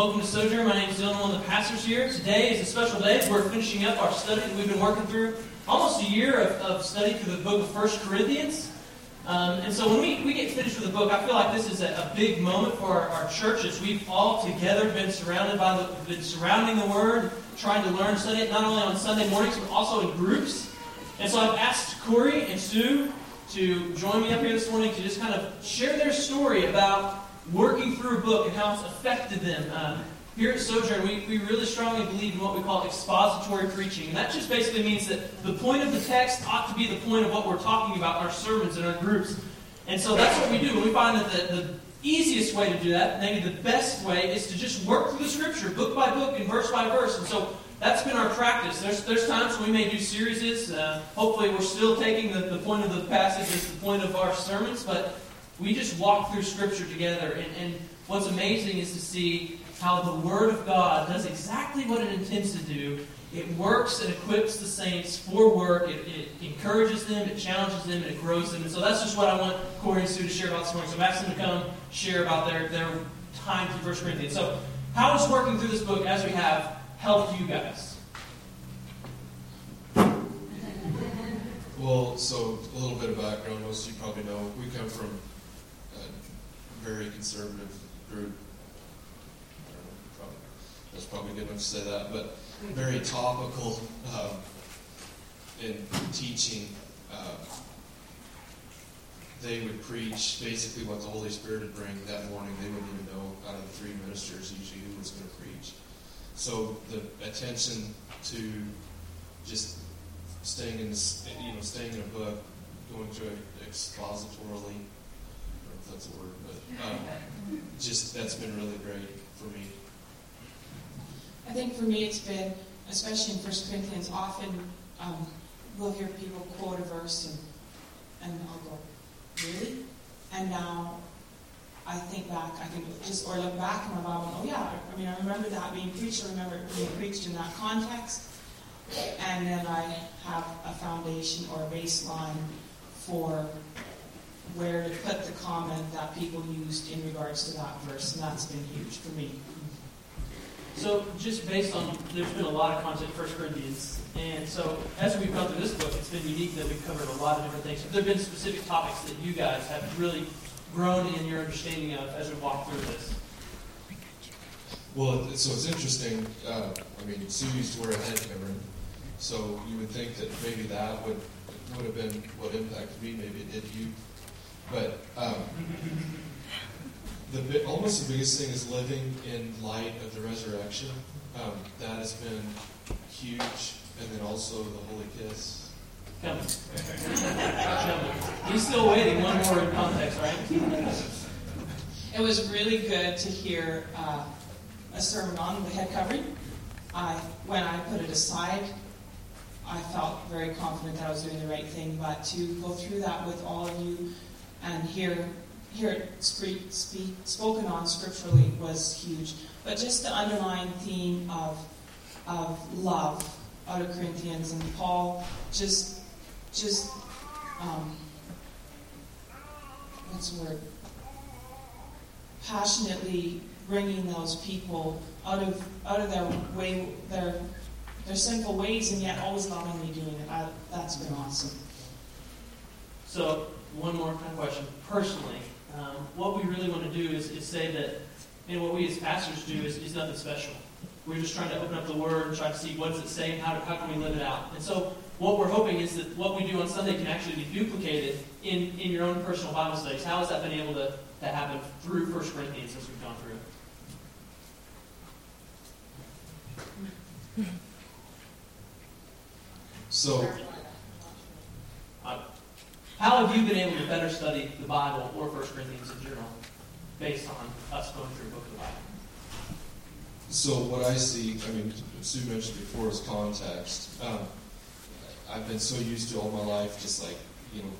welcome to Sojourn. My name is Dylan, one of the pastors here. Today is a special day. We're finishing up our study that we've been working through almost a year of, of study through the book of First Corinthians. Um, and so when we, we get finished with the book, I feel like this is a, a big moment for our, our church as we've all together been surrounded by the, been surrounding the Word, trying to learn study it, not only on Sunday mornings, but also in groups. And so I've asked Corey and Sue to join me up here this morning to just kind of share their story about working through a book and how it's affected them. Um, here at Sojourn, we, we really strongly believe in what we call expository preaching. And that just basically means that the point of the text ought to be the point of what we're talking about in our sermons and our groups. And so that's what we do. We find that the, the easiest way to do that, maybe the best way, is to just work through the scripture, book by book and verse by verse. And so that's been our practice. There's, there's times we may do series. Uh, hopefully, we're still taking the, the point of the passage as the point of our sermons, but we just walk through Scripture together. And, and what's amazing is to see how the Word of God does exactly what it intends to do. It works and equips the saints for work. It, it encourages them, it challenges them, and it grows them. And so that's just what I want Corey and Sue to share about this morning. So I'm asking them to come share about their, their time through 1 Corinthians. So, how is working through this book as we have helped you guys? Well, so a little bit of background. Most of you probably know we come from very conservative group that's probably good enough to say that, but very topical um, in teaching. Uh, they would preach basically what the Holy Spirit would bring that morning. They wouldn't even know out of the three ministers usually who was going to preach. So the attention to just staying in you know, staying in a book, going through it expositorily, that's a word, but um, just that's been really great for me. I think for me it's been, especially in First Corinthians, often um, we'll hear people quote a verse and, and I'll go, really? And now I think back, I can just, or look back in my Bible and, oh yeah, I mean, I remember that being preached, I remember it being preached in that context. And then I have a foundation or a baseline for where to put the comment that people used in regards to that verse, and that's been huge for me. So, just based on, there's been a lot of content in 1 Corinthians, and so as we've gone through this book, it's been unique that we've covered a lot of different things. Have there been specific topics that you guys have really grown in your understanding of as we walk through this? Well, so it's interesting. Uh, I mean, Sue used to wear a head covering, so you would think that maybe that would would have been what impacted me. Maybe it did you, but um, the almost the biggest thing is living in light of the resurrection. Um, that has been huge, and then also the holy kiss. Coming. He's still waiting. One more in context, right? It was really good to hear uh, a sermon on the head covering. I, when I put it aside, I felt very confident that I was doing the right thing. But to go through that with all of you and hear hear it speak, speak, spoken on scripturally was huge. But just the underlying theme of, of love out of Corinthians and Paul just, just, um, what's the word? Passionately bringing those people out of out of their way, their their sinful ways, and yet always lovingly doing it. I, that's been awesome. So, one more kind of question. Personally, um, what we really want to do is, is say that, and what we as pastors do is, is nothing special. We're just trying to open up the Word and try to see what does it say and how, how can we live it out. And so what we're hoping is that what we do on Sunday can actually be duplicated in, in your own personal Bible studies. How has that been able to, to happen through 1 Corinthians as we've gone through? It? So how have you been able to better study the Bible or 1 Corinthians in general based on us going through a book of the Bible? So what I see, I mean, Sue mentioned before is context. Um, I've been so used to all my life just like, you know,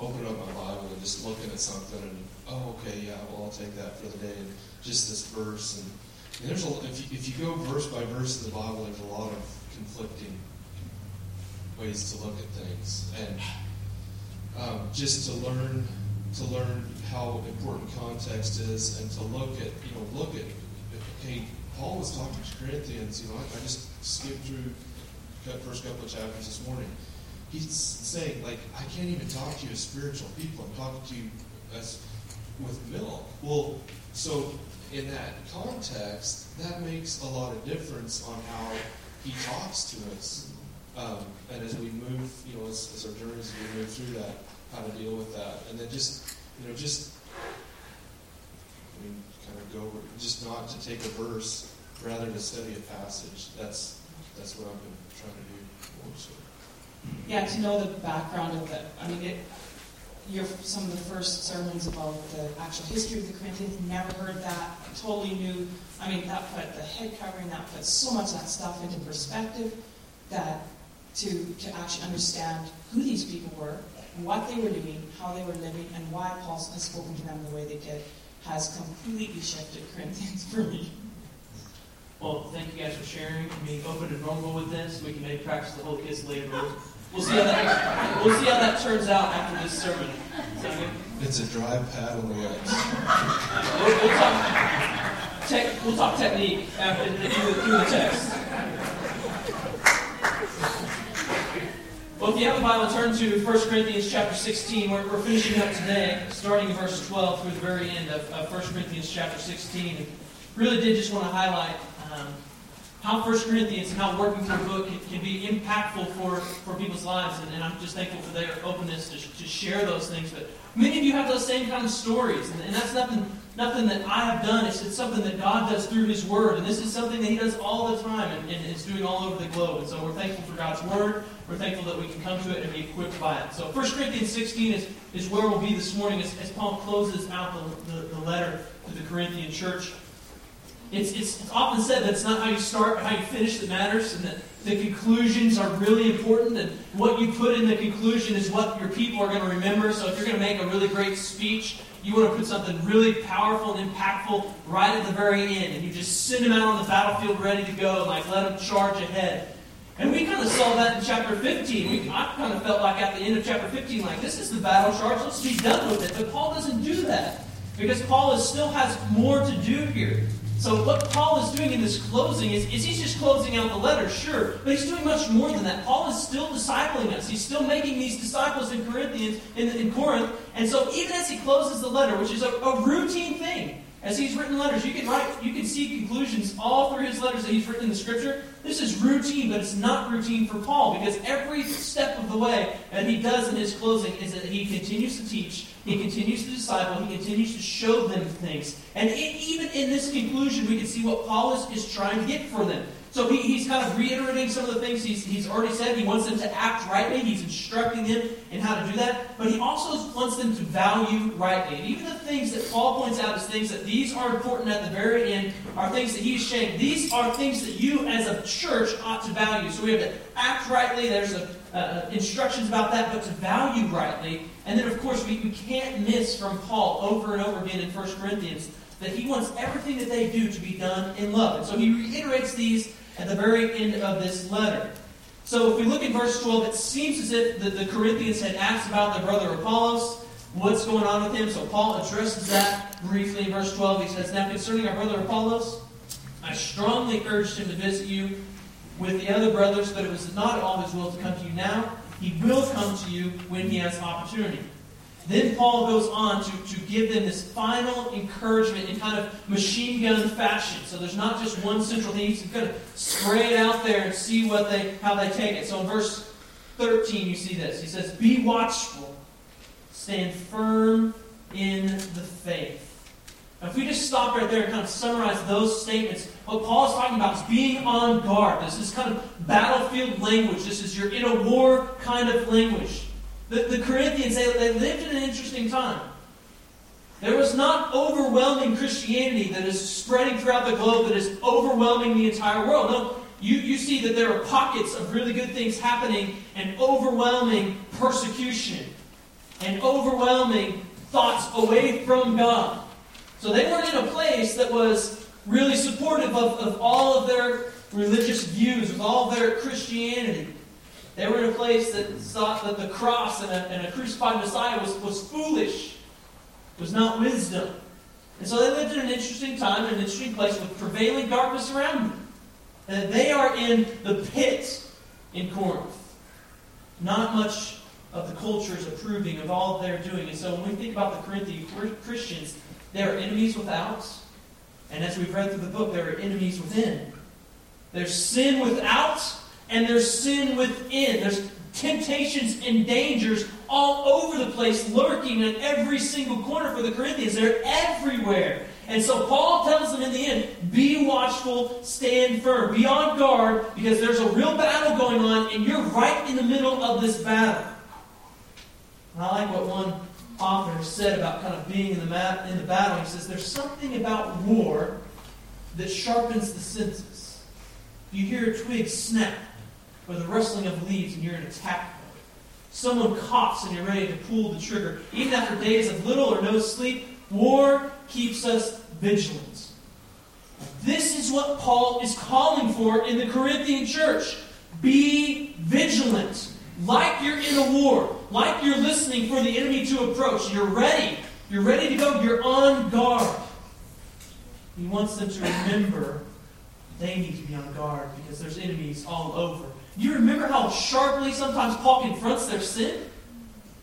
opening up my Bible and just looking at something and, oh, okay, yeah, well, I'll take that for the day. And just this verse. And, and there's a, if you, if you go verse by verse in the Bible, there's a lot of conflicting ways to look at things. And um, just to learn to learn how important context is and to look at you know look at hey, Paul was talking to Corinthians, you know, I, I just skipped through the first couple of chapters this morning. He's saying, like, I can't even talk to you as spiritual people. I'm talking to you as with milk. Well, so in that context, that makes a lot of difference on how he talks to us. Um, and as we move, you know, as, as our journeys, we move through that, how to deal with that. And then just, you know, just, I mean, kind of go, just not to take a verse, rather to study a passage. That's, that's what I've been trying to do. Yeah, to know the background of the, I mean, it, your, some of the first sermons about the actual history of the Corinthians, never heard that, totally new. I mean, that put the head covering, that put so much of that stuff into perspective that to, to actually understand who these people were, what they were doing, how they were living, and why Paul has spoken to them the way they did has completely shifted Corinthians for me. Well, thank you guys for sharing and being open and vulnerable with this. We can maybe practice the whole kiss later. We'll see how that we'll see how that turns out after this sermon. It's a dry pad on the ice. We'll, we'll, talk, tech, we'll talk technique after through the, through the text. Well, if you have a Bible, turn to 1 Corinthians chapter 16. We're, we're finishing up today, starting in verse 12 through the very end of, of 1 Corinthians chapter 16. And really did just want to highlight um, how First Corinthians and how working through the book can, can, be impactful for, for people's lives. And, and I'm just thankful for their openness to, to share those things. But many of you have those same kind of stories. And, and that's nothing, nothing that I have done. It's, it's something that God does through His Word. And this is something that He does all the time and, and is doing all over the globe. And so we're thankful for God's Word. We're thankful that we can come to it and be equipped by it. So 1 Corinthians 16 is, is where we'll be this morning as, as Paul closes out the, the, the letter to the Corinthian church. It's, it's, it's, often said that it's not how you start, how you finish that matters, and that the conclusions are really important, and what you put in the conclusion is what your people are going to remember. So if you're going to make a really great speech, you want to put something really powerful and impactful right at the very end, and you just send them out on the battlefield ready to go, like let them charge ahead. And we kind of saw that in chapter 15. We, I kind of felt like at the end of chapter 15, like this is the battle charge, let's be done with it. But Paul doesn't do that. Because Paul is, still has more to do here. So what Paul is doing in this closing is, is he's just closing out the letter, sure, but he's doing much more than that. Paul is still discipling us. He's still making these disciples in Corinthians in, in Corinth. And so even as he closes the letter, which is a, a routine thing, as he's written letters, you can write, you can see conclusions all through his letters that he's written in the scripture. This is routine, but it's not routine for Paul because every step of the way that he does in his closing is that he continues to teach, he continues to disciple, he continues to show them things. And it, even in this conclusion, we can see what Paul is, is trying to get for them. So he, he's kind of reiterating some of the things he's, he's already said. He wants them to act rightly. He's instructing them in how to do that. But he also wants them to value rightly. And even the things that Paul points out as things that these are important at the very end are things that he's saying. These are things that you as a church ought to value. So we have to act rightly. There's a, uh, instructions about that, but to value rightly. And then, of course, we, we can't miss from Paul over and over again in 1 Corinthians that he wants everything that they do to be done in love. And so he reiterates these at the very end of this letter. So if we look in verse 12, it seems as if the, the Corinthians had asked about their brother Apollos, what's going on with him. So Paul addresses that briefly in verse 12. He says, Now concerning our brother Apollos, I strongly urged him to visit you with the other brothers, but it was not all his will to come to you now. He will come to you when he has opportunity. Then Paul goes on to, to give them this final encouragement in kind of machine gun fashion. So there's not just one central thing. He's going to spray it out there and see what they how they take it. So in verse 13 you see this. He says, Be watchful, stand firm in the faith. Now, if we just stop right there and kind of summarize those statements, what Paul is talking about is being on guard. This is kind of battlefield language. This is you're in a war kind of language. The, the Corinthians, they, they lived in an interesting time. There was not overwhelming Christianity that is spreading throughout the globe that is overwhelming the entire world. No, you, you see that there are pockets of really good things happening and overwhelming persecution and overwhelming thoughts away from God. So they weren't in a place that was really supportive of, of all of their religious views, of all of their Christianity. They were in a place that thought that the cross and a, and a crucified Messiah was, was foolish, was not wisdom. And so they lived in an interesting time, an interesting place with prevailing darkness around them. And they are in the pit in Corinth. Not much of the culture is approving of all they're doing. And so when we think about the Corinthian Christians, there are enemies without. And as we've read through the book, there are enemies within. There's sin without, and there's sin within. There's temptations and dangers all over the place, lurking in every single corner for the Corinthians. They're everywhere. And so Paul tells them in the end be watchful, stand firm, be on guard, because there's a real battle going on, and you're right in the middle of this battle. And I like what one author said about kind of being in the, mat, in the battle. He says, There's something about war that sharpens the senses. You hear a twig snap, or the rustling of leaves, and you're in attack mode. Someone coughs, and you're ready to pull the trigger. Even after days of little or no sleep, war keeps us vigilant. This is what Paul is calling for in the Corinthian church. Be vigilant. Like you're in a war. Like you're listening for the enemy to approach. You're ready. You're ready to go. You're on guard. He wants them to remember they need to be on guard because there's enemies all over. You remember how sharply sometimes Paul confronts their sin?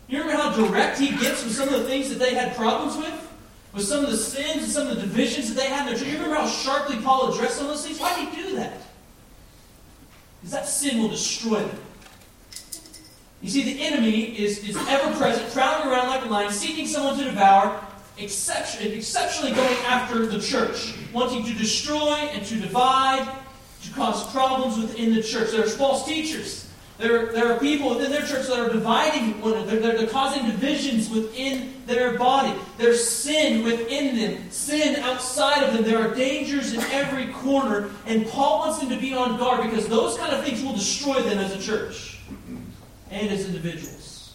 You remember how direct he gets with some of the things that they had problems with? With some of the sins and some of the divisions that they had in their church? You remember how sharply Paul addressed some of those things? Why did he do that? Because that sin will destroy them. You see, the enemy is, is ever present, prowling around like a lion, seeking someone to devour, exception, exceptionally going after the church, wanting to destroy and to divide, to cause problems within the church. There's false teachers. There, there are people within their church that are dividing one another. They're, they're causing divisions within their body. There's sin within them, sin outside of them. There are dangers in every corner. And Paul wants them to be on guard because those kind of things will destroy them as a church and as individuals.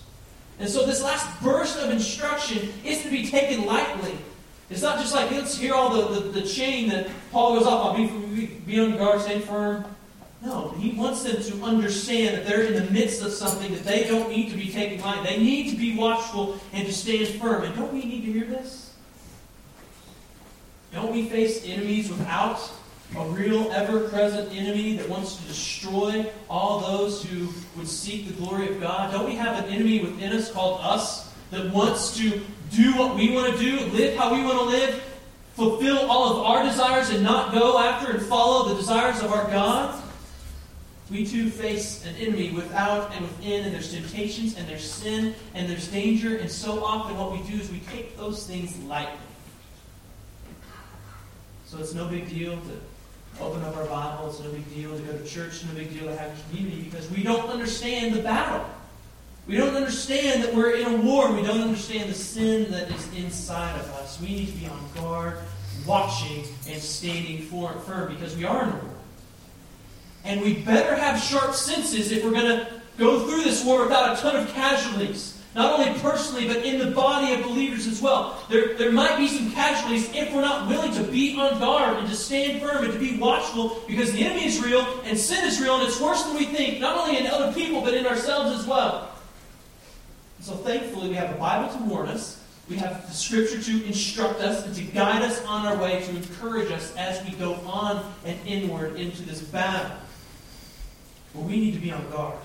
And so this last burst of instruction is to be taken lightly. It's not just like, let's hear all the, the, the chain that Paul goes off on. Be, be on guard, stand firm. No, he wants them to understand that they're in the midst of something that they don't need to be taken lightly. They need to be watchful and to stand firm. And don't we need to hear this? Don't we face enemies without a real, ever present enemy that wants to destroy all those who would seek the glory of God? Don't we have an enemy within us called us that wants to do what we want to do, live how we want to live, fulfill all of our desires, and not go after and follow the desires of our God? We too face an enemy without and within, and there's temptations, and there's sin, and there's danger, and so often what we do is we take those things lightly. So it's no big deal to open up our Bible, it's no big deal to go to church, it's no big deal to have community, because we don't understand the battle. We don't understand that we're in a war. We don't understand the sin that is inside of us. We need to be on guard, watching, and standing firm because we are in a war. And we better have sharp senses if we're going to go through this war without a ton of casualties. Not only personally, but in the body of believers as well. There, there might be some casualties if we're not willing to be on guard and to stand firm and to be watchful because the enemy is real and sin is real and it's worse than we think, not only in other people, but in ourselves as well. So thankfully, we have the Bible to warn us. We have the Scripture to instruct us and to guide us on our way, to encourage us as we go on and inward into this battle. But we need to be on guard.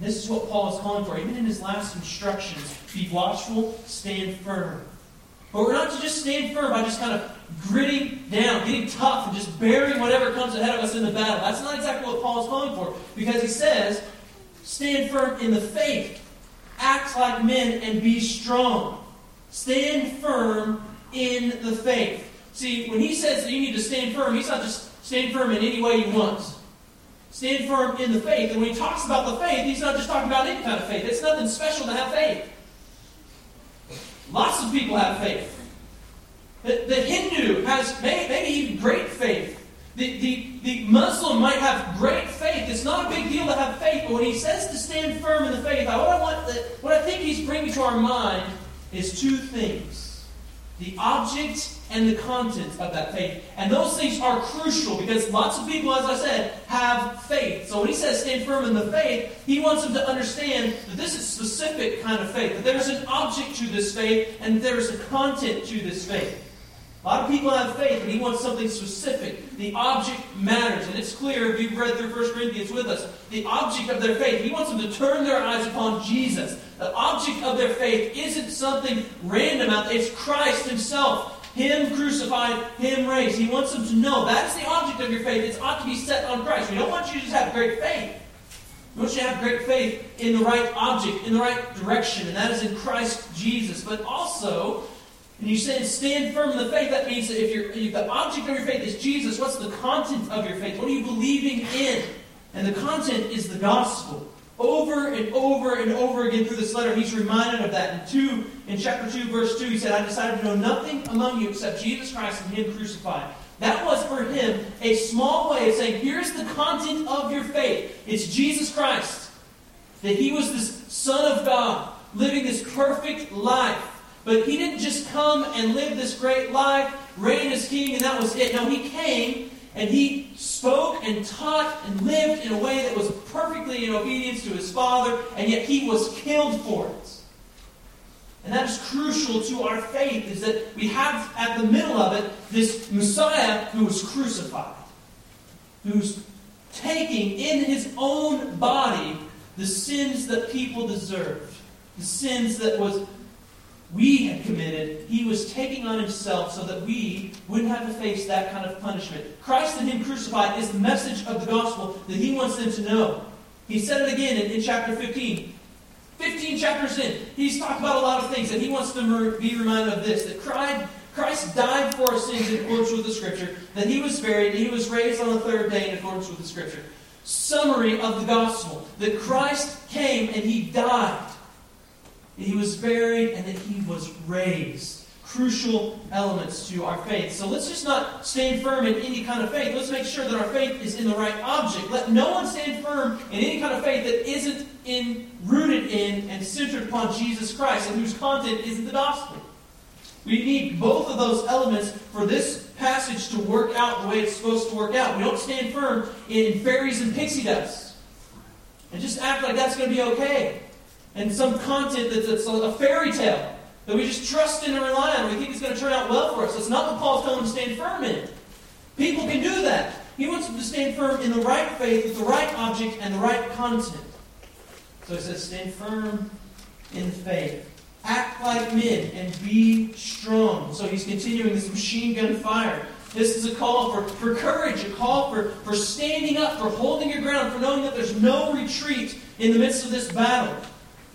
This is what Paul is calling for, even in his last instructions. Be watchful, stand firm. But we're not to just stand firm by just kind of gritting down, getting tough, and just bearing whatever comes ahead of us in the battle. That's not exactly what Paul is calling for. Because he says, stand firm in the faith. Act like men and be strong. Stand firm in the faith. See, when he says that you need to stand firm, he's not just stand firm in any way you want. Stand firm in the faith. And when he talks about the faith, he's not just talking about any kind of faith. It's nothing special to have faith. Lots of people have faith. The, the Hindu has maybe even great faith. The, the, the Muslim might have great faith. It's not a big deal to have faith, but when he says to stand firm in the faith, what I want, what I think he's bringing to our mind is two things the object and the content of that faith. And those things are crucial because lots of people, as I said, have faith. So when he says stand firm in the faith, he wants them to understand that this is specific kind of faith, that there's an object to this faith and there's a content to this faith. A lot of people have faith, and he wants something specific. The object matters. And it's clear if you've read through 1 Corinthians with us. The object of their faith, he wants them to turn their eyes upon Jesus. The object of their faith isn't something random out there, it's Christ himself. Him crucified, Him raised. He wants them to know that's the object of your faith. It ought to be set on Christ. We don't want you to just have great faith. We want you to have great faith in the right object, in the right direction, and that is in Christ Jesus. But also, and you say stand firm in the faith, that means that if, you if the object of your faith is Jesus, what's the content of your faith? What are you believing in? And the content is the gospel. Over and over and over again through this letter, he's reminded of that. In two, in chapter two, verse two, he said, "I decided to know nothing among you except Jesus Christ and Him crucified." That was for him a small way of saying, "Here's the content of your faith. It's Jesus Christ. That He was this Son of God, living this perfect life." But he didn't just come and live this great life, reign as king, and that was it. No, he came and he spoke and taught and lived in a way that was perfectly in obedience to his Father, and yet he was killed for it. And that is crucial to our faith, is that we have at the middle of it this Messiah who was crucified, who's taking in his own body the sins that people deserved, the sins that was we had committed, he was taking on himself so that we wouldn't have to face that kind of punishment. Christ and him crucified is the message of the gospel that he wants them to know. He said it again in, in chapter 15. 15 chapters in, he's talked about a lot of things, and he wants to be reminded of this that Christ died for our sins in accordance with the Scripture, that he was buried, and he was raised on the third day in accordance with the Scripture. Summary of the gospel that Christ came and he died he was buried, and that he was raised. Crucial elements to our faith. So let's just not stand firm in any kind of faith. Let's make sure that our faith is in the right object. Let no one stand firm in any kind of faith that isn't in, rooted in and centered upon Jesus Christ and whose content isn't the gospel. We need both of those elements for this passage to work out the way it's supposed to work out. We don't stand firm in fairies and pixie dust and just act like that's going to be okay and some content that's a fairy tale that we just trust in and rely on. We think it's going to turn out well for us. That's not what Paul's telling them to stand firm in. People can do that. He wants them to stand firm in the right faith with the right object and the right content. So he says, stand firm in faith. Act like men and be strong. So he's continuing this machine gun fire. This is a call for, for courage, a call for, for standing up, for holding your ground, for knowing that there's no retreat in the midst of this battle.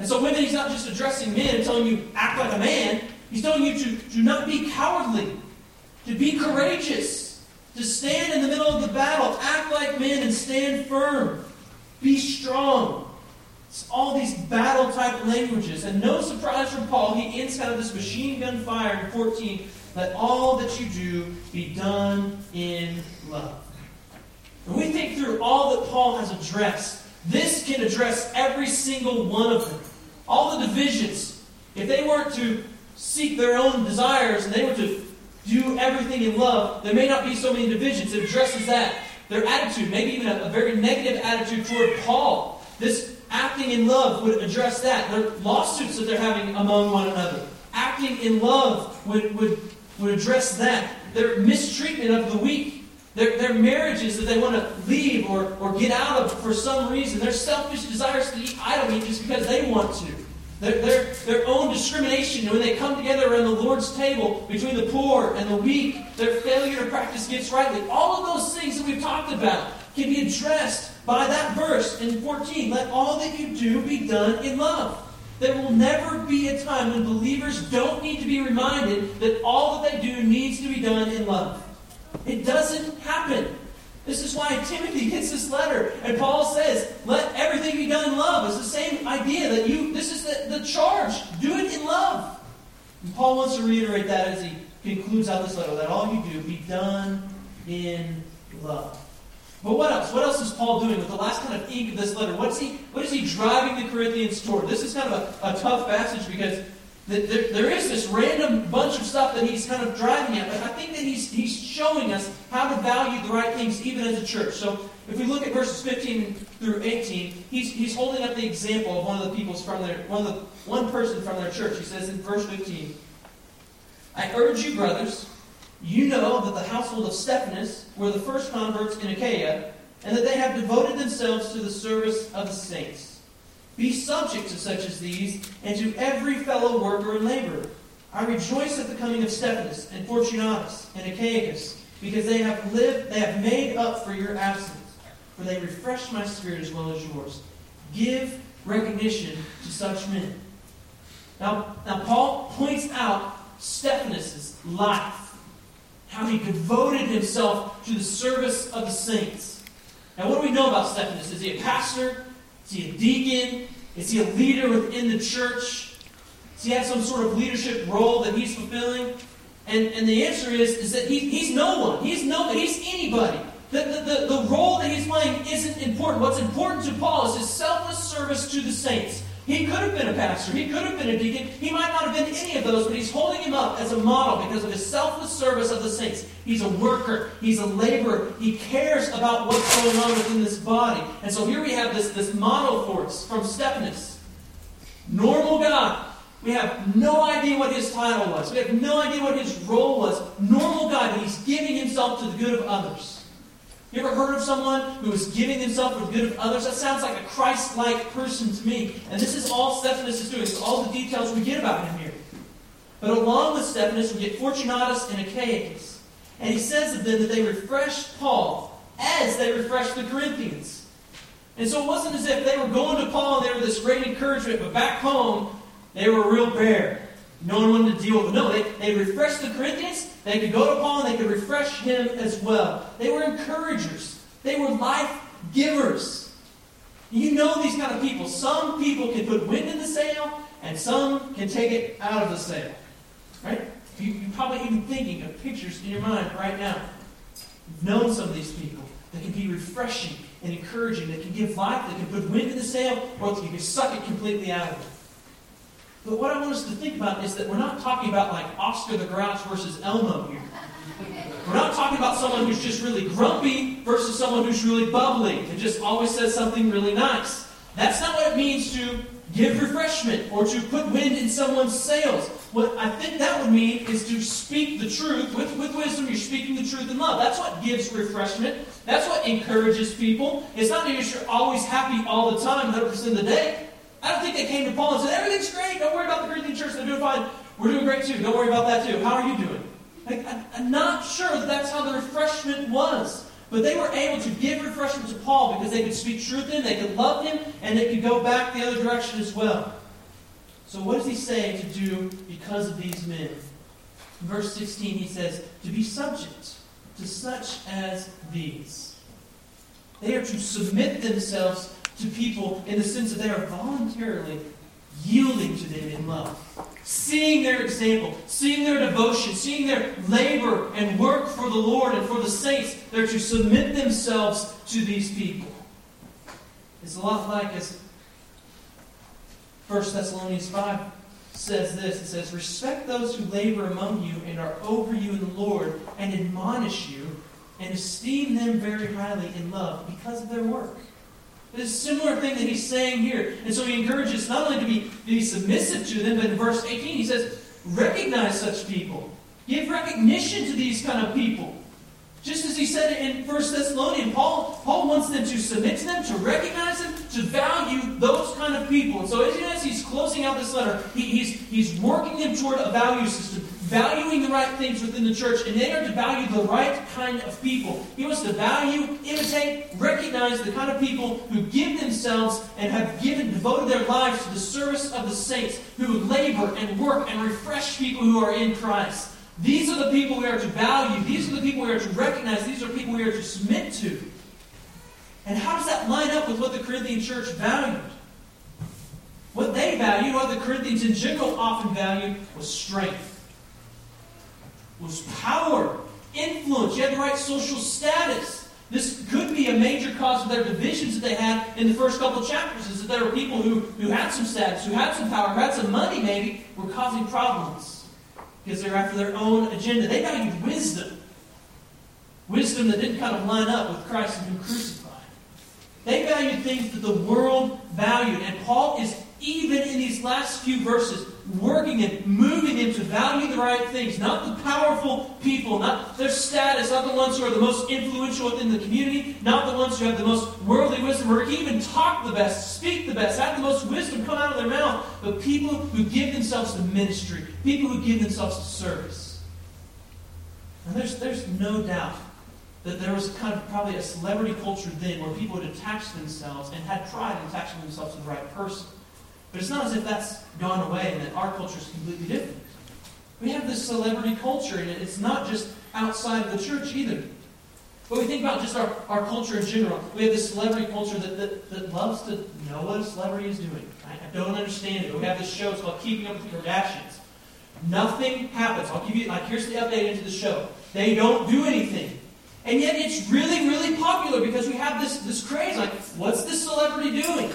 And so, women, he's not just addressing men and telling you, act like a man. He's telling you to, to not be cowardly, to be courageous, to stand in the middle of the battle, act like men, and stand firm. Be strong. It's all these battle type languages. And no surprise from Paul, he ends kind of this machine gun fire in 14. Let all that you do be done in love. And we think through all that Paul has addressed, this can address every single one of them. All the divisions, if they weren't to seek their own desires and they were to do everything in love, there may not be so many divisions. It addresses that. Their attitude, maybe even a, a very negative attitude toward Paul. This acting in love would address that. Their lawsuits that they're having among one another. Acting in love would, would, would address that. Their mistreatment of the weak. Their, their marriages that they want to leave or, or get out of for some reason. Their selfish desires to eat idol meat just because they want to their, their, their own discrimination when they come together around the Lord's table between the poor and the weak, their failure to practice gifts rightly. All of those things that we've talked about can be addressed by that verse in 14. Let all that you do be done in love. There will never be a time when believers don't need to be reminded that all that they do needs to be done in love. It doesn't happen. This is why Timothy gets this letter. And Paul says, let everything be done in love. It's the same idea that you, this is the, the charge. Do it in love. And Paul wants to reiterate that as he concludes out this letter. that all you do be done in love. But what else? What else is Paul doing with the last kind of ink of this letter? What's he, what is he driving the Corinthians toward? This is kind of a, a tough passage because there, is this random bunch of stuff that he's kind of driving at, but I think that he's, he's showing us how to value the right things even as a church. So if we look at verses 15 through 18, he's, he's holding up the example of one of the people's from their one of the one person from their church. He says in verse 15, I urge you, brothers, you know that the household of Stephanas were the first converts in Achaia, and that they have devoted themselves to the service of the saints. Be subject to such as these, and to every fellow worker and laborer. I rejoice at the coming of Stephanas and Fortunatus and Achaicus, because they have lived, they have made up for your absence, for they refreshed my spirit as well as yours. Give recognition to such men. Now, now Paul points out Stephanas' life, how he devoted himself to the service of the saints. Now, what do we know about Stephanas? Is he a pastor? Is he a deacon? Is he a leader within the church? Does he have some sort of leadership role that he's fulfilling? And, and the answer is, is that he, he's no one. He's nobody. he's anybody. The, the, the, the role that he's playing isn't important. What's important to Paul is his selfless service to the saints. He could have been a pastor. He could have been a deacon. He might not have been any of those, but he's holding him up as a model because of his selfless service of the saints. He's a worker. He's a laborer. He cares about what's going on within this body. And so here we have this, this model for us from Stephanas. Normal guy. We have no idea what his title was. We have no idea what his role was. Normal but he's giving himself to the good of others. You ever heard of someone who is giving himself for the good of others? That sounds like a Christ like person to me. And this is all Stephanas is doing. It's all the details we get about him here. But along with Stephanas, we get Fortunatus and Achaicus. And he says of them that they refreshed Paul as they refreshed the Corinthians. And so it wasn't as if they were going to Paul and they were this great encouragement, but back home, they were a real bear. No one wanted to deal with them. No, they, they refreshed the Corinthians. They could go to Paul and they could refresh him as well. They were encouragers. They were life givers. You know these kind of people. Some people can put wind in the sail, and some can take it out of the sail. Right? You, you're probably even thinking of pictures in your mind right now. You've known some of these people that can be refreshing and encouraging, that can give life, that can put wind in the sail, or you can suck it completely out of it. But what I want us to think about is that we're not talking about like Oscar the Grouch versus Elmo here. We're not talking about someone who's just really grumpy versus someone who's really bubbly and just always says something really nice. That's not what it means to give refreshment or to put wind in someone's sails. What I think that would mean is to speak the truth. With, with wisdom, you're speaking the truth in love. That's what gives refreshment. That's what encourages people. It's not that you're always happy all the time, 100% of the day. I don't think they came to Paul and said, Everything's great. Don't worry about the Corinthian church. They're doing fine. We're doing great too. Don't worry about that too. How are you doing? Like, I'm not sure that that's how the refreshment was. But they were able to give refreshment to Paul because they could speak truth in, they could love him, and they could go back the other direction as well. So, what does he say to do because of these men? In verse 16, he says, To be subject to such as these. They are to submit themselves to people in the sense that they are voluntarily yielding to them in love. Seeing their example, seeing their devotion, seeing their labor and work for the Lord and for the saints, they're to submit themselves to these people. It's a lot like as 1 Thessalonians 5 says this it says, Respect those who labor among you and are over you in the Lord, and admonish you, and esteem them very highly in love because of their work. It's a similar thing that he's saying here. And so he encourages not only to be, to be submissive to them, but in verse 18 he says, recognize such people. Give recognition to these kind of people. Just as he said in 1 Thessalonians, Paul, Paul wants them to submit to them, to recognize them, to value those kind of people. And so as he's closing out this letter, he, he's, he's working them toward a value system valuing the right things within the church, and they are to value the right kind of people. He wants to value, imitate, recognize the kind of people who give themselves and have given, devoted their lives to the service of the saints, who labor and work and refresh people who are in Christ. These are the people we are to value. These are the people we are to recognize. These are the people we are to submit to. And how does that line up with what the Corinthian church valued? What they valued, what the Corinthians in general often valued, was strength was power, influence. You had the right social status. This could be a major cause of their divisions that they had in the first couple chapters, is that there were people who, who had some status, who had some power, who had some money maybe, were causing problems because they're after their own agenda. They valued wisdom. Wisdom that didn't kind of line up with Christ and Him crucified. They valued things that the world valued. And Paul is, even in these last few verses, working and moving them to value the right things, not the powerful people, not their status, not the ones who are the most influential within the community, not the ones who have the most worldly wisdom, or even talk the best, speak the best, have the most wisdom come out of their mouth, but people who give themselves to ministry, people who give themselves to service. And there's, there's no doubt that there was kind of probably a celebrity culture then where people would attach themselves and had pride in attaching themselves to the right person. But it's not as if that's gone away and that our culture is completely different. We have this celebrity culture, and it's not just outside of the church either. But we think about just our, our culture in general. We have this celebrity culture that, that, that loves to know what a celebrity is doing. I, I don't understand it. We have this show, it's called Keeping Up with the Kardashians. Nothing happens. I'll give you, like, here's the update into the show. They don't do anything. And yet it's really, really popular because we have this, this craze. Like, what's this celebrity doing?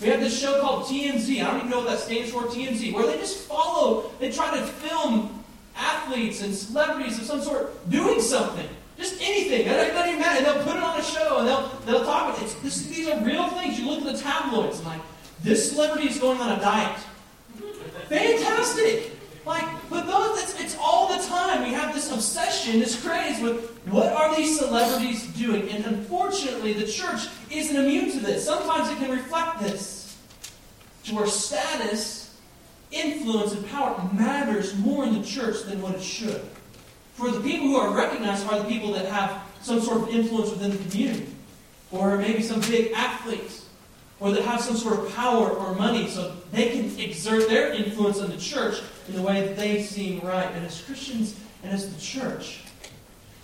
We have this show called TMZ. I don't even know what that stands for, TMZ, where they just follow, they try to film athletes and celebrities of some sort doing something. Just anything. It doesn't even matter. And they'll put it on a show and they'll, they'll talk about it. This, these are real things. You look at the tabloids and like, this celebrity is going on a diet. Fantastic. Like, but those, it's, it's all the time. We have this obsession, this craze with what are these celebrities doing? And unfortunately, the church isn't immune to this. Sometimes it can reflect this. To where status, influence, and power matters more in the church than what it should. For the people who are recognized are the people that have some sort of influence within the community. Or maybe some big athletes. Or that have some sort of power or money so they can exert their influence on the church in the way that they seem right. And as Christians and as the church,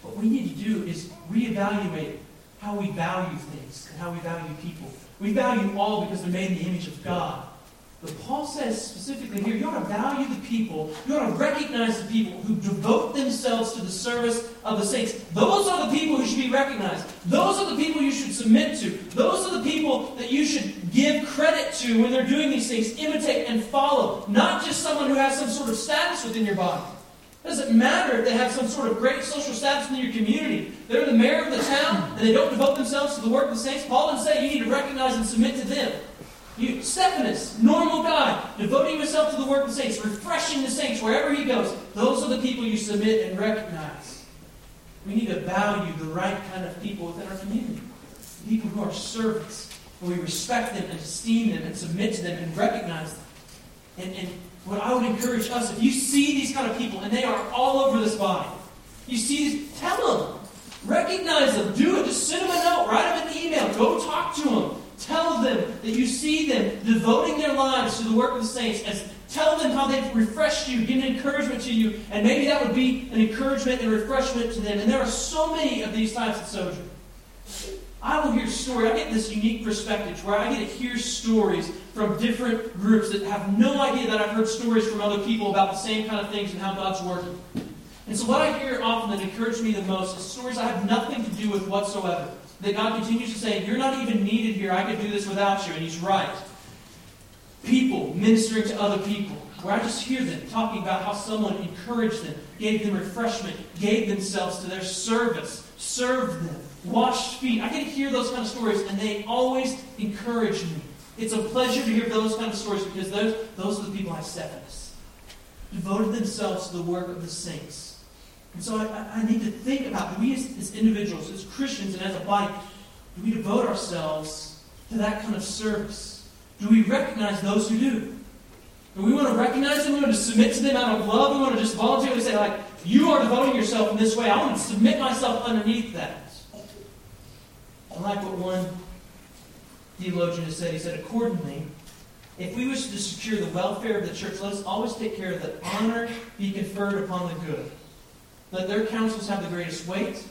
what we need to do is reevaluate how we value things and how we value people. We value all because they're made in the image of God. But Paul says specifically here, you ought to value the people, you ought to recognize the people who devote themselves to the service of the saints. Those are the people who should be recognized. Those are the people you should submit to. Those are the people that you should give credit to when they're doing these things, imitate and follow. Not just someone who has some sort of status within your body. It doesn't matter if they have some sort of great social status in your community. They're the mayor of the town and they don't devote themselves to the work of the saints. Paul didn't say you need to recognize and submit to them. You, Stephanas, normal guy, devoting himself to the work of the saints, refreshing the saints wherever he goes. Those are the people you submit and recognize. We need to value the right kind of people within our community. People who are servants, and we respect them and esteem them and submit to them and recognize them. And, and what I would encourage us, if you see these kind of people, and they are all over this body, you see these, tell them. Recognize them. Do it. Just send them a note. Write them an email. Go talk to them. Tell them that you see them devoting their lives to the work of the saints. As tell them how they've refreshed you, given encouragement to you, and maybe that would be an encouragement and refreshment to them. And there are so many of these types of Sojourn. I will hear stories. I get this unique perspective where I get to hear stories from different groups that have no idea that I've heard stories from other people about the same kind of things and how God's working. And so what I hear often that encourages me the most is stories I have nothing to do with whatsoever. That God continues to say, You're not even needed here. I could do this without you. And He's right. People ministering to other people, where I just hear them talking about how someone encouraged them, gave them refreshment, gave themselves to their service, served them, washed feet. I to hear those kind of stories, and they always encourage me. It's a pleasure to hear those kind of stories because those, those are the people I set us. Devoted themselves to the work of the saints. And so I, I need to think about do we as, as individuals, as Christians, and as a body, do we devote ourselves to that kind of service? Do we recognize those who do? Do we want to recognize them? We want to submit to them out of love. We want to just voluntarily say, like, you are devoting yourself in this way. I want to submit myself underneath that. I like what one theologian has said. He said, accordingly, if we wish to secure the welfare of the church, let us always take care that honor be conferred upon the good. Let their counsels have the greatest weight.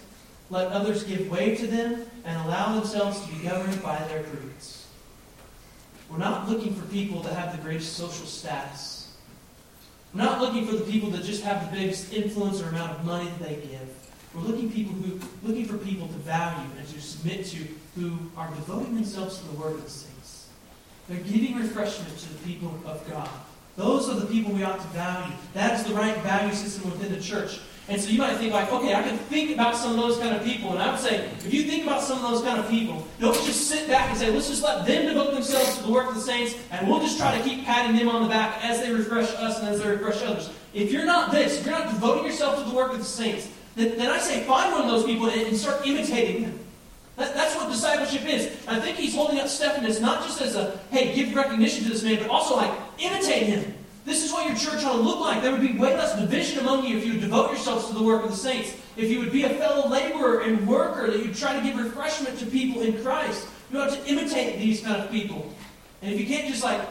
Let others give way to them and allow themselves to be governed by their prudence. We're not looking for people that have the greatest social status. We're not looking for the people that just have the biggest influence or amount of money that they give. We're looking people who looking for people to value and to submit to who are devoting themselves to the work of the saints. They're giving refreshment to the people of God. Those are the people we ought to value. That is the right value system within the church. And so you might think like, okay, I can think about some of those kind of people. And I would say, if you think about some of those kind of people, don't just sit back and say, let's just let them devote themselves to the work of the saints, and we'll just try to keep patting them on the back as they refresh us and as they refresh others. If you're not this, if you're not devoting yourself to the work of the saints, then, then I say find one of those people and, and start imitating them. That, that's what discipleship is. I think he's holding up Stephanas not just as a, hey, give recognition to this man, but also like, imitate him. This is what your church ought to look like. There would be way less division among you if you would devote yourselves to the work of the saints. If you would be a fellow laborer and worker, that you'd try to give refreshment to people in Christ. You ought to imitate these kind of people. And if you can't just like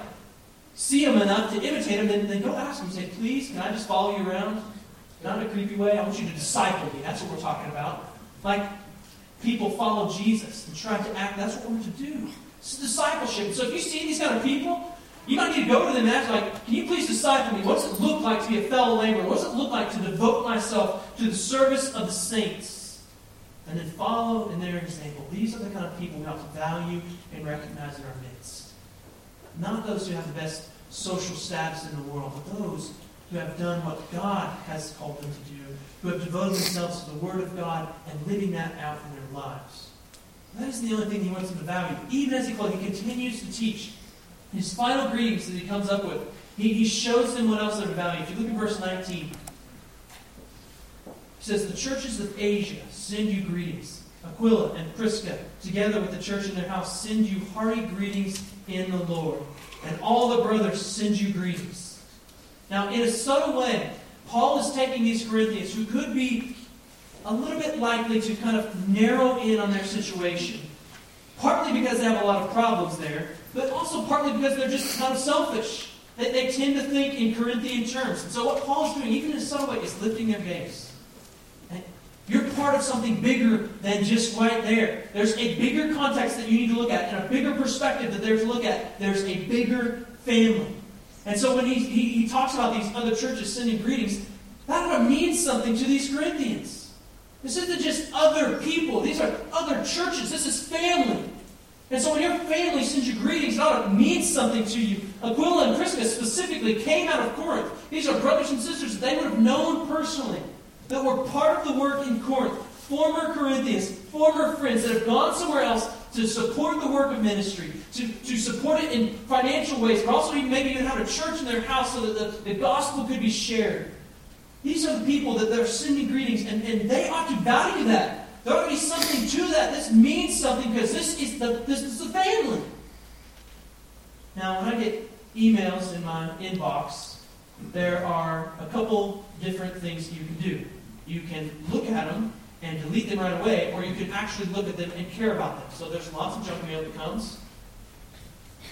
see them enough to imitate them, then, then go ask them. Say, please, can I just follow you around? Not in a creepy way. I want you to disciple me. That's what we're talking about. Like people follow Jesus and try to act. That's what we're to do. It's discipleship. So if you see these kind of people, you might need to go to them and ask, like, can you please disciple me? What does it look like to be a fellow laborer? What does it look like to devote myself to the service of the saints? And then follow in their example. These are the kind of people we ought to value and recognize in our midst. Not those who have the best social status in the world, but those who have done what God has called them to do, who have devoted themselves to the Word of God and living that out in their lives. That is the only thing he wants them to value. Even as he, he continues to teach his final greetings that he comes up with, he, he shows them what else they're value. If you look at verse 19, he says, The churches of Asia send you greetings. Aquila and Prisca, together with the church in their house, send you hearty greetings in the Lord. And all the brothers send you greetings. Now, in a subtle way, Paul is taking these Corinthians who could be a little bit likely to kind of narrow in on their situation. Partly because they have a lot of problems there, but also partly because they're just kind of selfish. They, they tend to think in Corinthian terms. And so what Paul's doing, even in some way, is lifting their gaze. You're part of something bigger than just right there. There's a bigger context that you need to look at, and a bigger perspective that there's to look at. There's a bigger family. And so when he, he, he talks about these other churches sending greetings, that ought to mean something to these Corinthians. This isn't just other people. These are other churches. This is family. And so when your family sends you greetings, it ought to mean something to you. Aquila and Prisca specifically came out of Corinth. These are brothers and sisters that they would have known personally, that were part of the work in Corinth. Former Corinthians, former friends that have gone somewhere else to support the work of ministry, to, to support it in financial ways, but also maybe even have a church in their house so that the, the gospel could be shared. These are the people that they're sending greetings, and, and they ought to value that. There ought to be something to that. This means something because this is the this is the family. Now, when I get emails in my inbox, there are a couple different things you can do. You can look at them and delete them right away, or you can actually look at them and care about them. So there's lots of junk mail that comes.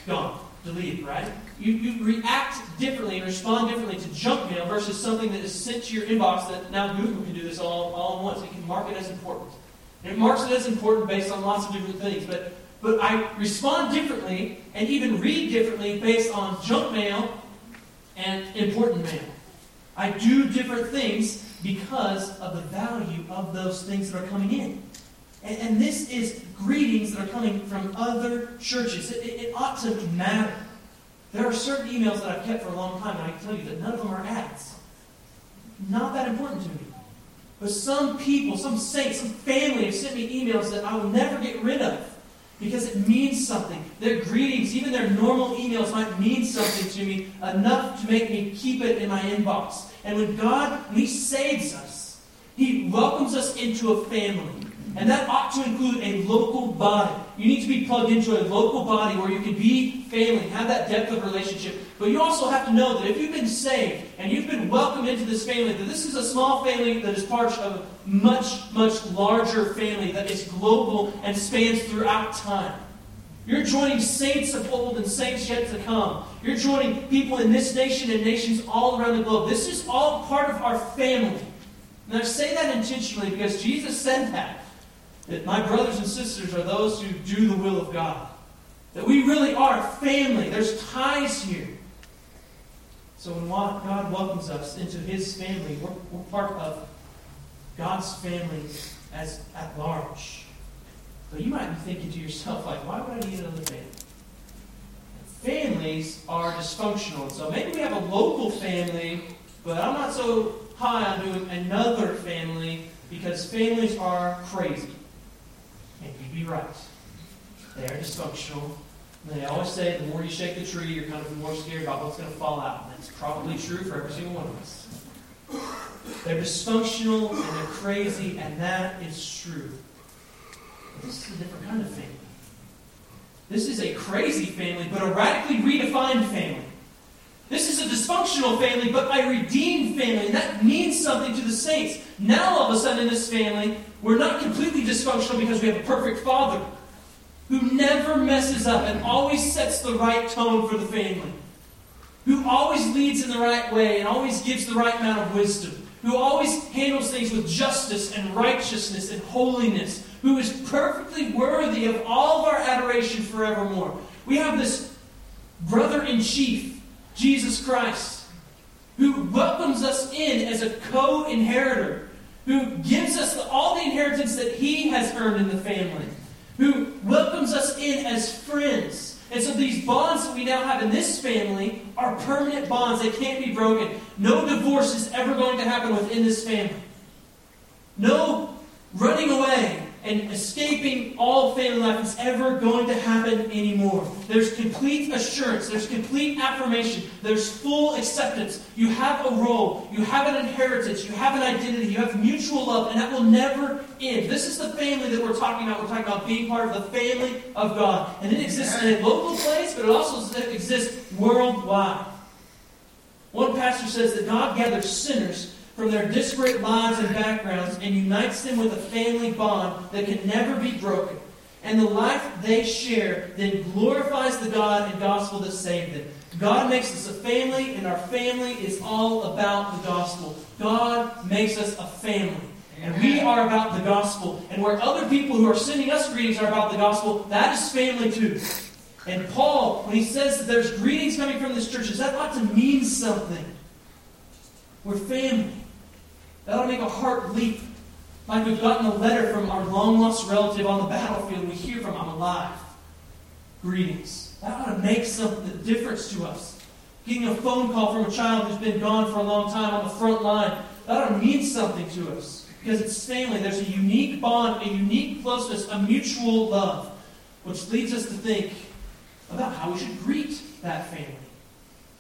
Gone. Deleted, right? You, you react differently and respond differently to junk mail versus something that is sent to your inbox that now Google can do this all, all at once. It can mark it as important. It marks it as important based on lots of different things. But, but I respond differently and even read differently based on junk mail and important mail. I do different things because of the value of those things that are coming in. And, and this is greetings that are coming from other churches. It, it, it ought to matter. There are certain emails that I've kept for a long time, and I can tell you that none of them are ads. Not that important to me. But some people, some saints, some family have sent me emails that I will never get rid of because it means something. Their greetings, even their normal emails, might mean something to me enough to make me keep it in my inbox. And when God, when He saves us, He welcomes us into a family. And that ought to include a local body. You need to be plugged into a local body where you can be family, have that depth of relationship. But you also have to know that if you've been saved and you've been welcomed into this family, that this is a small family that is part of a much, much larger family that is global and spans throughout time. You're joining saints of old and saints yet to come. You're joining people in this nation and nations all around the globe. This is all part of our family. And I say that intentionally because Jesus said that that my brothers and sisters are those who do the will of God. That we really are family. There's ties here. So when God welcomes us into His family, we're, we're part of God's family as at large. But you might be thinking to yourself, like, why would I need another family? Families are dysfunctional. So maybe we have a local family but I'm not so high on doing another family because families are crazy. And you'd be right. They are dysfunctional. And they always say the more you shake the tree, you're kind of more scared about what's going to fall out. And that's probably true for every single one of us. They're dysfunctional and they're crazy, and that is true. But this is a different kind of family. This is a crazy family, but a radically redefined family. This is a dysfunctional family, but a redeemed family, and that means something to the saints. Now, all of a sudden, in this family, we're not completely dysfunctional because we have a perfect father who never messes up and always sets the right tone for the family, who always leads in the right way and always gives the right amount of wisdom, who always handles things with justice and righteousness and holiness, who is perfectly worthy of all of our adoration forevermore. We have this brother in chief, Jesus Christ, who welcomes us in as a co inheritor, who gives us all the inheritance that he has earned in the family, who welcomes us in as friends. And so these bonds that we now have in this family are permanent bonds. They can't be broken. No divorce is ever going to happen within this family. No running away and escaping all family life is ever going to happen anymore. There's complete assurance, there's complete affirmation, there's full acceptance. You have a role, you have an inheritance, you have an identity, you have mutual love, and that will never end. This is the family that we're talking about. We're talking about being part of the family of God. And it exists in a local place, but it also exists worldwide. One pastor says that God gathers sinners from their disparate lives and backgrounds and unites them with a family bond that can never be broken. And the life they share then glorifies the God and gospel that saved them. God makes us a family, and our family is all about the gospel. God makes us a family. And we are about the gospel. And where other people who are sending us greetings are about the gospel, that is family too. And Paul, when he says that there's greetings coming from this church, that ought to mean something. We're family. That ought to make a heart leap. Like we've gotten a letter from our long lost relative on the battlefield. We hear from, I'm alive. Greetings. That ought to make some difference to us. Getting a phone call from a child who's been gone for a long time on the front line. That ought to mean something to us. Because it's family. There's a unique bond, a unique closeness, a mutual love. Which leads us to think about how we should greet that family.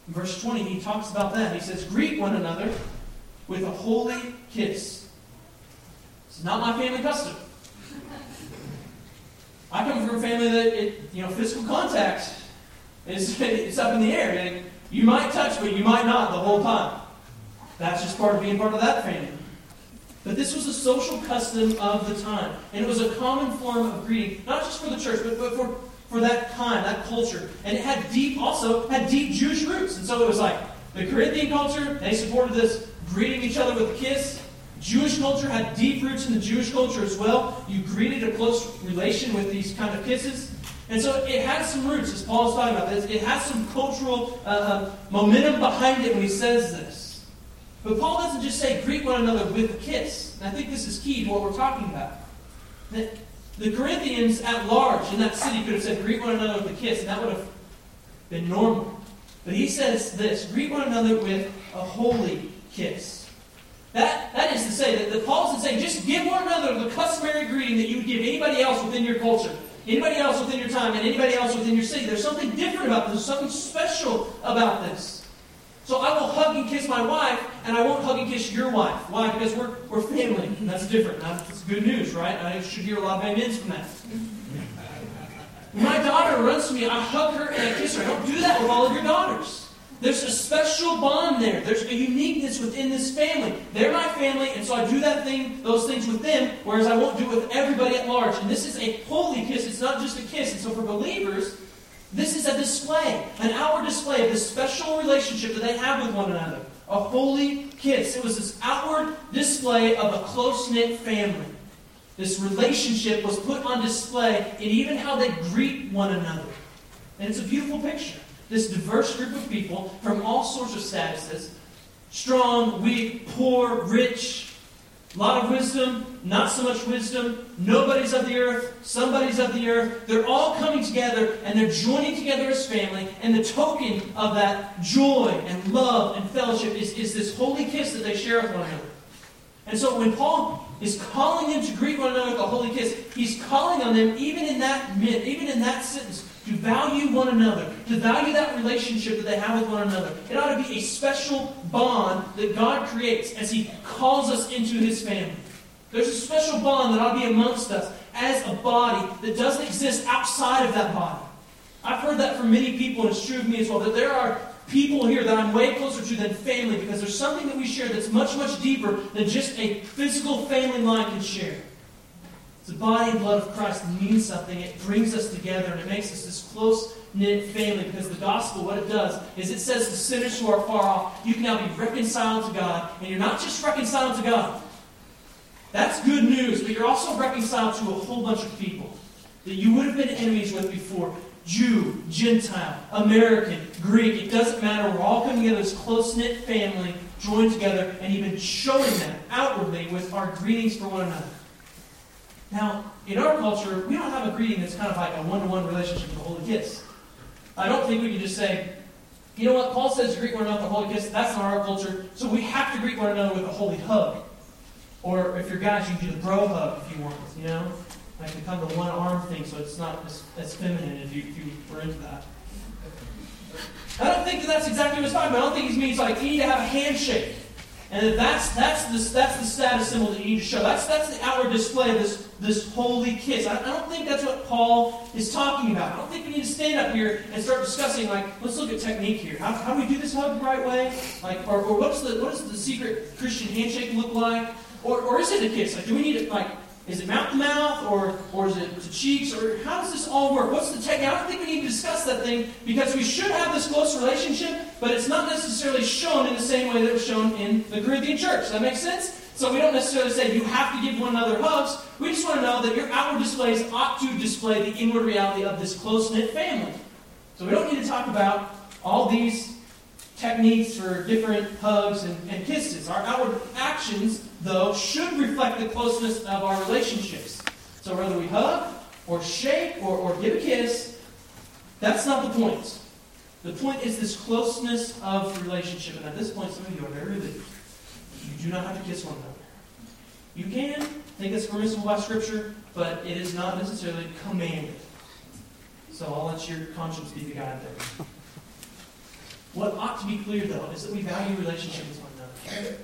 In verse 20, he talks about that. He says, Greet one another with a holy kiss. It's not my family custom. I come from a family that, it, you know, physical contact is it's up in the air. And you might touch, but you might not the whole time. That's just part of being part of that family. But this was a social custom of the time. And it was a common form of greeting, not just for the church, but, but for, for that time, that culture. And it had deep, also had deep Jewish roots. And so it was like the Corinthian culture, they supported this greeting each other with a kiss. Jewish culture had deep roots in the Jewish culture as well. You greeted a close relation with these kind of kisses. And so it has some roots, as Paul is talking about this. It has some cultural uh, uh, momentum behind it when he says this. But Paul doesn't just say greet one another with a kiss. And I think this is key to what we're talking about. That the Corinthians at large in that city could have said greet one another with a kiss, and that would have been normal. But he says this greet one another with a holy kiss. That, that is to say that, that Paul isn't saying just give one another the customary greeting that you would give anybody else within your culture, anybody else within your time, and anybody else within your city. There's something different about this, there's something special about this. So I will hug and kiss my wife, and I won't hug and kiss your wife. Why? Because we're, we're family. That's different. That's good news, right? I should hear a lot of amens from that. My daughter runs to me, I hug her and I kiss her. Don't do that with all of your daughters. There's a special bond there. There's a uniqueness within this family. They're my family, and so I do that thing, those things with them, whereas I won't do it with everybody at large. And this is a holy kiss. It's not just a kiss. And so for believers, this is a display, an outward display of this special relationship that they have with one another. A holy kiss. It was this outward display of a close knit family. This relationship was put on display in even how they greet one another. And it's a beautiful picture this diverse group of people from all sorts of statuses strong, weak, poor, rich, A lot of wisdom, not so much wisdom. Nobody's of the earth, somebody's of the earth. They're all coming together and they're joining together as family. And the token of that joy and love and fellowship is, is this holy kiss that they share with one another. And so when Paul is calling them to greet one another with a holy kiss, he's calling on them, even in that even in that sentence, to value one another, to value that relationship that they have with one another. It ought to be a special bond that God creates as He calls us into His family. There's a special bond that ought to be amongst us as a body that doesn't exist outside of that body. I've heard that from many people, and it's true of me as well, that there are people here that I'm way closer to than family because there's something that we share that's much, much deeper than just a physical family line can share. The body and blood of Christ means something. It brings us together and it makes us this close knit family because the gospel, what it does, is it says to sinners who are far off, you can now be reconciled to God. And you're not just reconciled to God. That's good news, but you're also reconciled to a whole bunch of people that you would have been enemies with before. Jew, Gentile, American, Greek, it doesn't matter. We're all coming together as close knit family, joined together, and even showing that outwardly with our greetings for one another. Now, in our culture, we don't have a greeting that's kind of like a one to one relationship with the holy kiss. I don't think we can just say, you know what, Paul says to greet one another with a holy kiss. That's not our culture, so we have to greet one another with a holy hug. Or if you're guys, you can do the bro hug if you want, you know? Like become the one arm thing so it's not as, as feminine if you, if you were into that. I don't think that that's exactly what he's talking about. I don't think he means like you need to have a handshake. And that's, that's, the, that's the status symbol that you need to show. That's, that's the outward display of this, this holy kiss. I, I don't think that's what Paul is talking about. I don't think we need to stand up here and start discussing, like, let's look at technique here. How, how do we do this hug the right way? Like, or, or what's the, what does the secret Christian handshake look like? Or, or is it a kiss? Like, do we need to, like, is it mouth to mouth, or, or is it to cheeks, or how does this all work? What's the technique? I don't think we need to discuss that thing because we should have this close relationship, but it's not necessarily shown in the same way that it was shown in the Corinthian church. Does that make sense? So we don't necessarily say you have to give one another hugs. We just want to know that your outward displays ought to display the inward reality of this close knit family. So we don't need to talk about all these techniques for different hugs and, and kisses. Our outward actions though, should reflect the closeness of our relationships. So whether we hug or shake or, or give a kiss, that's not the point. The point is this closeness of relationship. And at this point, some of you are very relieved. You do not have to kiss one another. You can think it's permissible by Scripture, but it is not necessarily commanded. So I'll let your conscience be the guide there. What ought to be clear, though, is that we value relationships with one another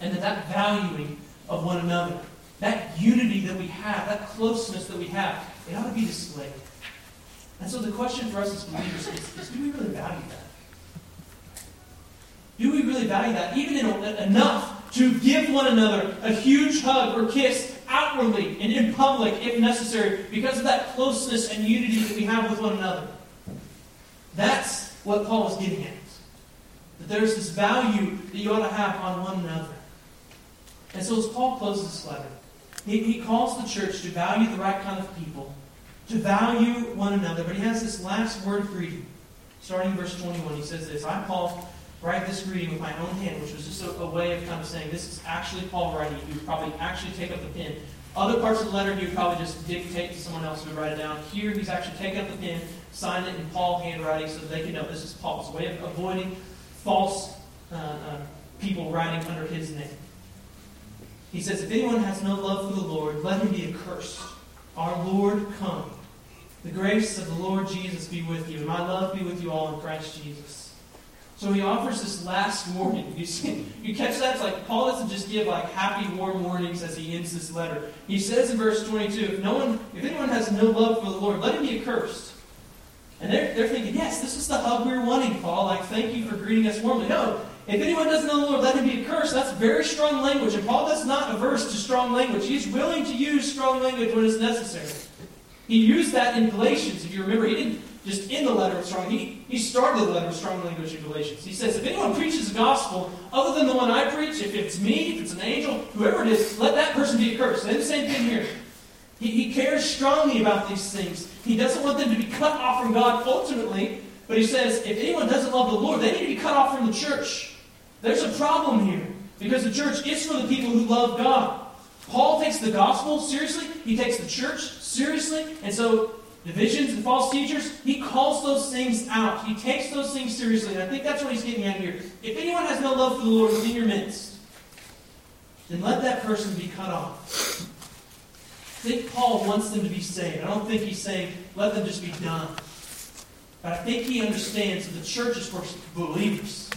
and that that valuing of one another, that unity that we have, that closeness that we have, it ought to be displayed. And so the question for us as believers is, is do we really value that? Do we really value that? Even in, enough to give one another a huge hug or kiss outwardly and in public if necessary because of that closeness and unity that we have with one another. That's what Paul is getting at. That there's this value that you ought to have on one another. And so as Paul closes this letter, he, he calls the church to value the right kind of people, to value one another. But he has this last word for you. Starting in verse 21, he says this I, Paul, write this greeting with my own hand, which was just a, a way of kind of saying this is actually Paul writing. He would probably actually take up the pen. Other parts of the letter, he would probably just dictate to someone else who would write it down. Here, he's actually taking up the pen, sign it in Paul handwriting so they can know this is Paul's way of avoiding false uh, uh, people writing under his name. He says, If anyone has no love for the Lord, let him be accursed. Our Lord, come. The grace of the Lord Jesus be with you, and my love be with you all in Christ Jesus. So he offers this last warning. You see, you catch that? It's like Paul doesn't just give like happy, warm warnings as he ends this letter. He says in verse 22, if no one, if anyone has no love for the Lord, let him be accursed. And they're, they're thinking, yes, this is the hug we were wanting, Paul. Like, thank you for greeting us warmly. No, if anyone doesn't know the Lord, let him be accursed. That's very strong language. And Paul does not averse to strong language. He's willing to use strong language when it's necessary. He used that in Galatians. If you remember, he didn't just in the letter of strong. He, he started the letter with strong language in Galatians. He says, if anyone preaches the gospel other than the one I preach, if it's me, if it's an angel, whoever it is, let that person be accursed. And the same thing here. He, he cares strongly about these things. He doesn't want them to be cut off from God ultimately, but he says, if anyone doesn't love the Lord, they need to be cut off from the church. There's a problem here. Because the church is for the people who love God. Paul takes the gospel seriously, he takes the church seriously, and so divisions and false teachers, he calls those things out. He takes those things seriously, and I think that's what he's getting at here. If anyone has no love for the Lord within your midst, then let that person be cut off. I think Paul wants them to be saved. I don't think he's saying, let them just be done. But I think he understands that the church is for believers.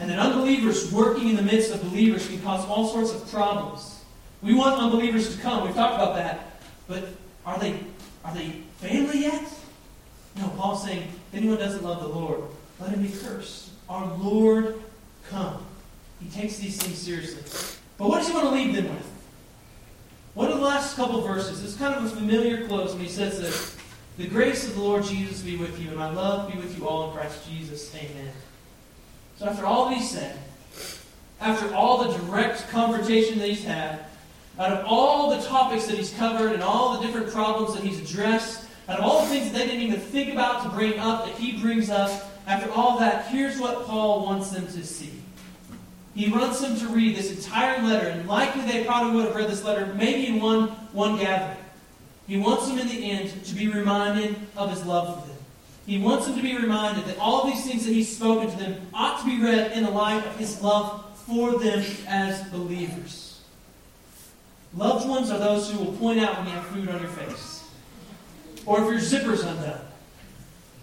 And that unbelievers working in the midst of believers can cause all sorts of problems. We want unbelievers to come. We've talked about that. But are they are they family yet? No, Paul's saying, if anyone doesn't love the Lord, let him be cursed. Our Lord come. He takes these things seriously. But what does he want to leave them with? What are the last couple verses? It's kind of a familiar close when he says that the grace of the Lord Jesus be with you, and my love be with you all in Christ Jesus. Amen. So after all that he's said, after all the direct confrontation that he's had, out of all the topics that he's covered and all the different problems that he's addressed, out of all the things that they didn't even think about to bring up that he brings up, after all that, here's what Paul wants them to see. He wants them to read this entire letter, and likely they probably would have read this letter maybe in one, one gathering. He wants them in the end to be reminded of his love for them. He wants them to be reminded that all these things that he's spoken to them ought to be read in the light of his love for them as believers. Loved ones are those who will point out when you have food on your face, or if your zipper's undone,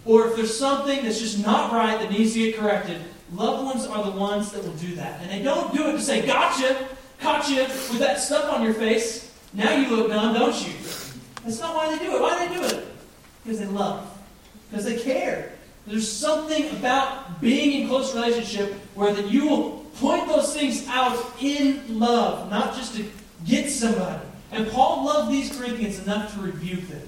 or if there's something that's just not right that needs to get corrected Loved ones are the ones that will do that. And they don't do it to say, gotcha, caught you with that stuff on your face. Now you look dumb, don't you? That's not why they do it. Why do they do it? Because they love. Because they care. There's something about being in close relationship where that you will point those things out in love, not just to get somebody. And Paul loved these Corinthians enough to rebuke them.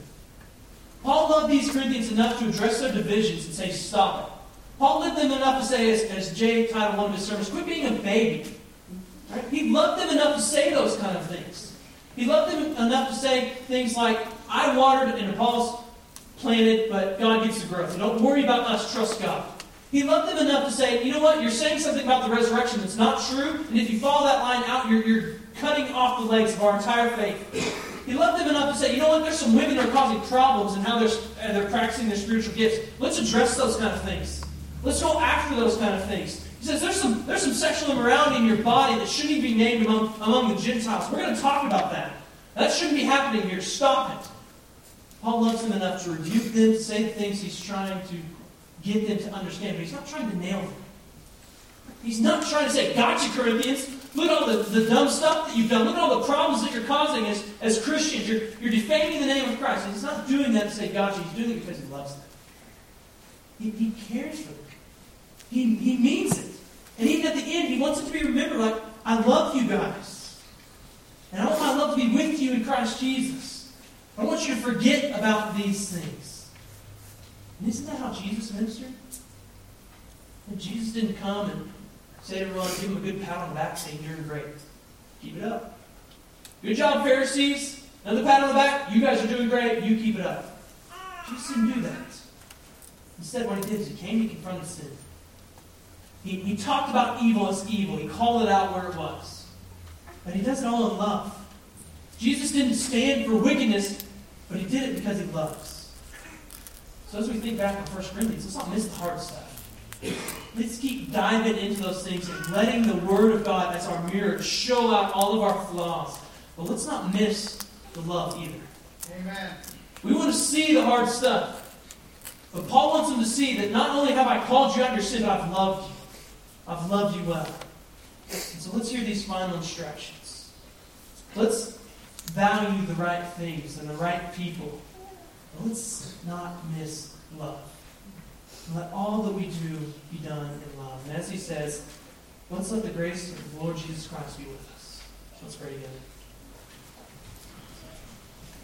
Paul loved these Corinthians enough to address their divisions and say, stop it. Paul loved them enough to say, as, as Jay titled one of his sermons, quit being a baby. Right? He loved them enough to say those kind of things. He loved them enough to say things like, I watered and Apollos planted, but God gives the growth. don't worry about us, trust God. He loved them enough to say, you know what, you're saying something about the resurrection that's not true, and if you follow that line out, you're, you're cutting off the legs of our entire faith. He loved them enough to say, you know what, there's some women that are causing problems in how they're, uh, they're practicing their spiritual gifts. Let's address those kind of things. Let's go after those kind of things. He says there's some, there's some sexual immorality in your body that shouldn't be named among, among the Gentiles. We're going to talk about that. That shouldn't be happening here. Stop it. Paul loves them enough to rebuke them, say the things he's trying to get them to understand, but he's not trying to nail them. He's not trying to say, Gotcha, Corinthians. Look at all the, the dumb stuff that you've done. Look at all the problems that you're causing as, as Christians. You're, you're defaming the name of Christ. And he's not doing that to say gotcha. He's doing it because he loves them. He, he cares for them. He, he means it. And even at the end, he wants it to be remembered like, I love you guys. And I want my love to be with you in Christ Jesus. I want you to forget about these things. And isn't that how Jesus ministered? And Jesus didn't come and say to everyone, give them a good pat on the back, saying, You're great. Keep it up. Good job, Pharisees. Another pat on the back. You guys are doing great. You keep it up. Jesus didn't do that. Instead, what he did is he came to confront the sin. He, he talked about evil as evil. He called it out where it was. But he does it all in love. Jesus didn't stand for wickedness, but he did it because he loves. So as we think back on 1 Corinthians, let's not miss the hard stuff. Let's keep diving into those things and letting the Word of God as our mirror show out all of our flaws. But let's not miss the love either. Amen. We want to see the hard stuff. But Paul wants them to see that not only have I called you out of your sin, but I've loved you. I've loved you well. And so let's hear these final instructions. Let's value the right things and the right people. But let's not miss love. Let all that we do be done in love. And as he says, let's let the grace of the Lord Jesus Christ be with us. Let's pray together.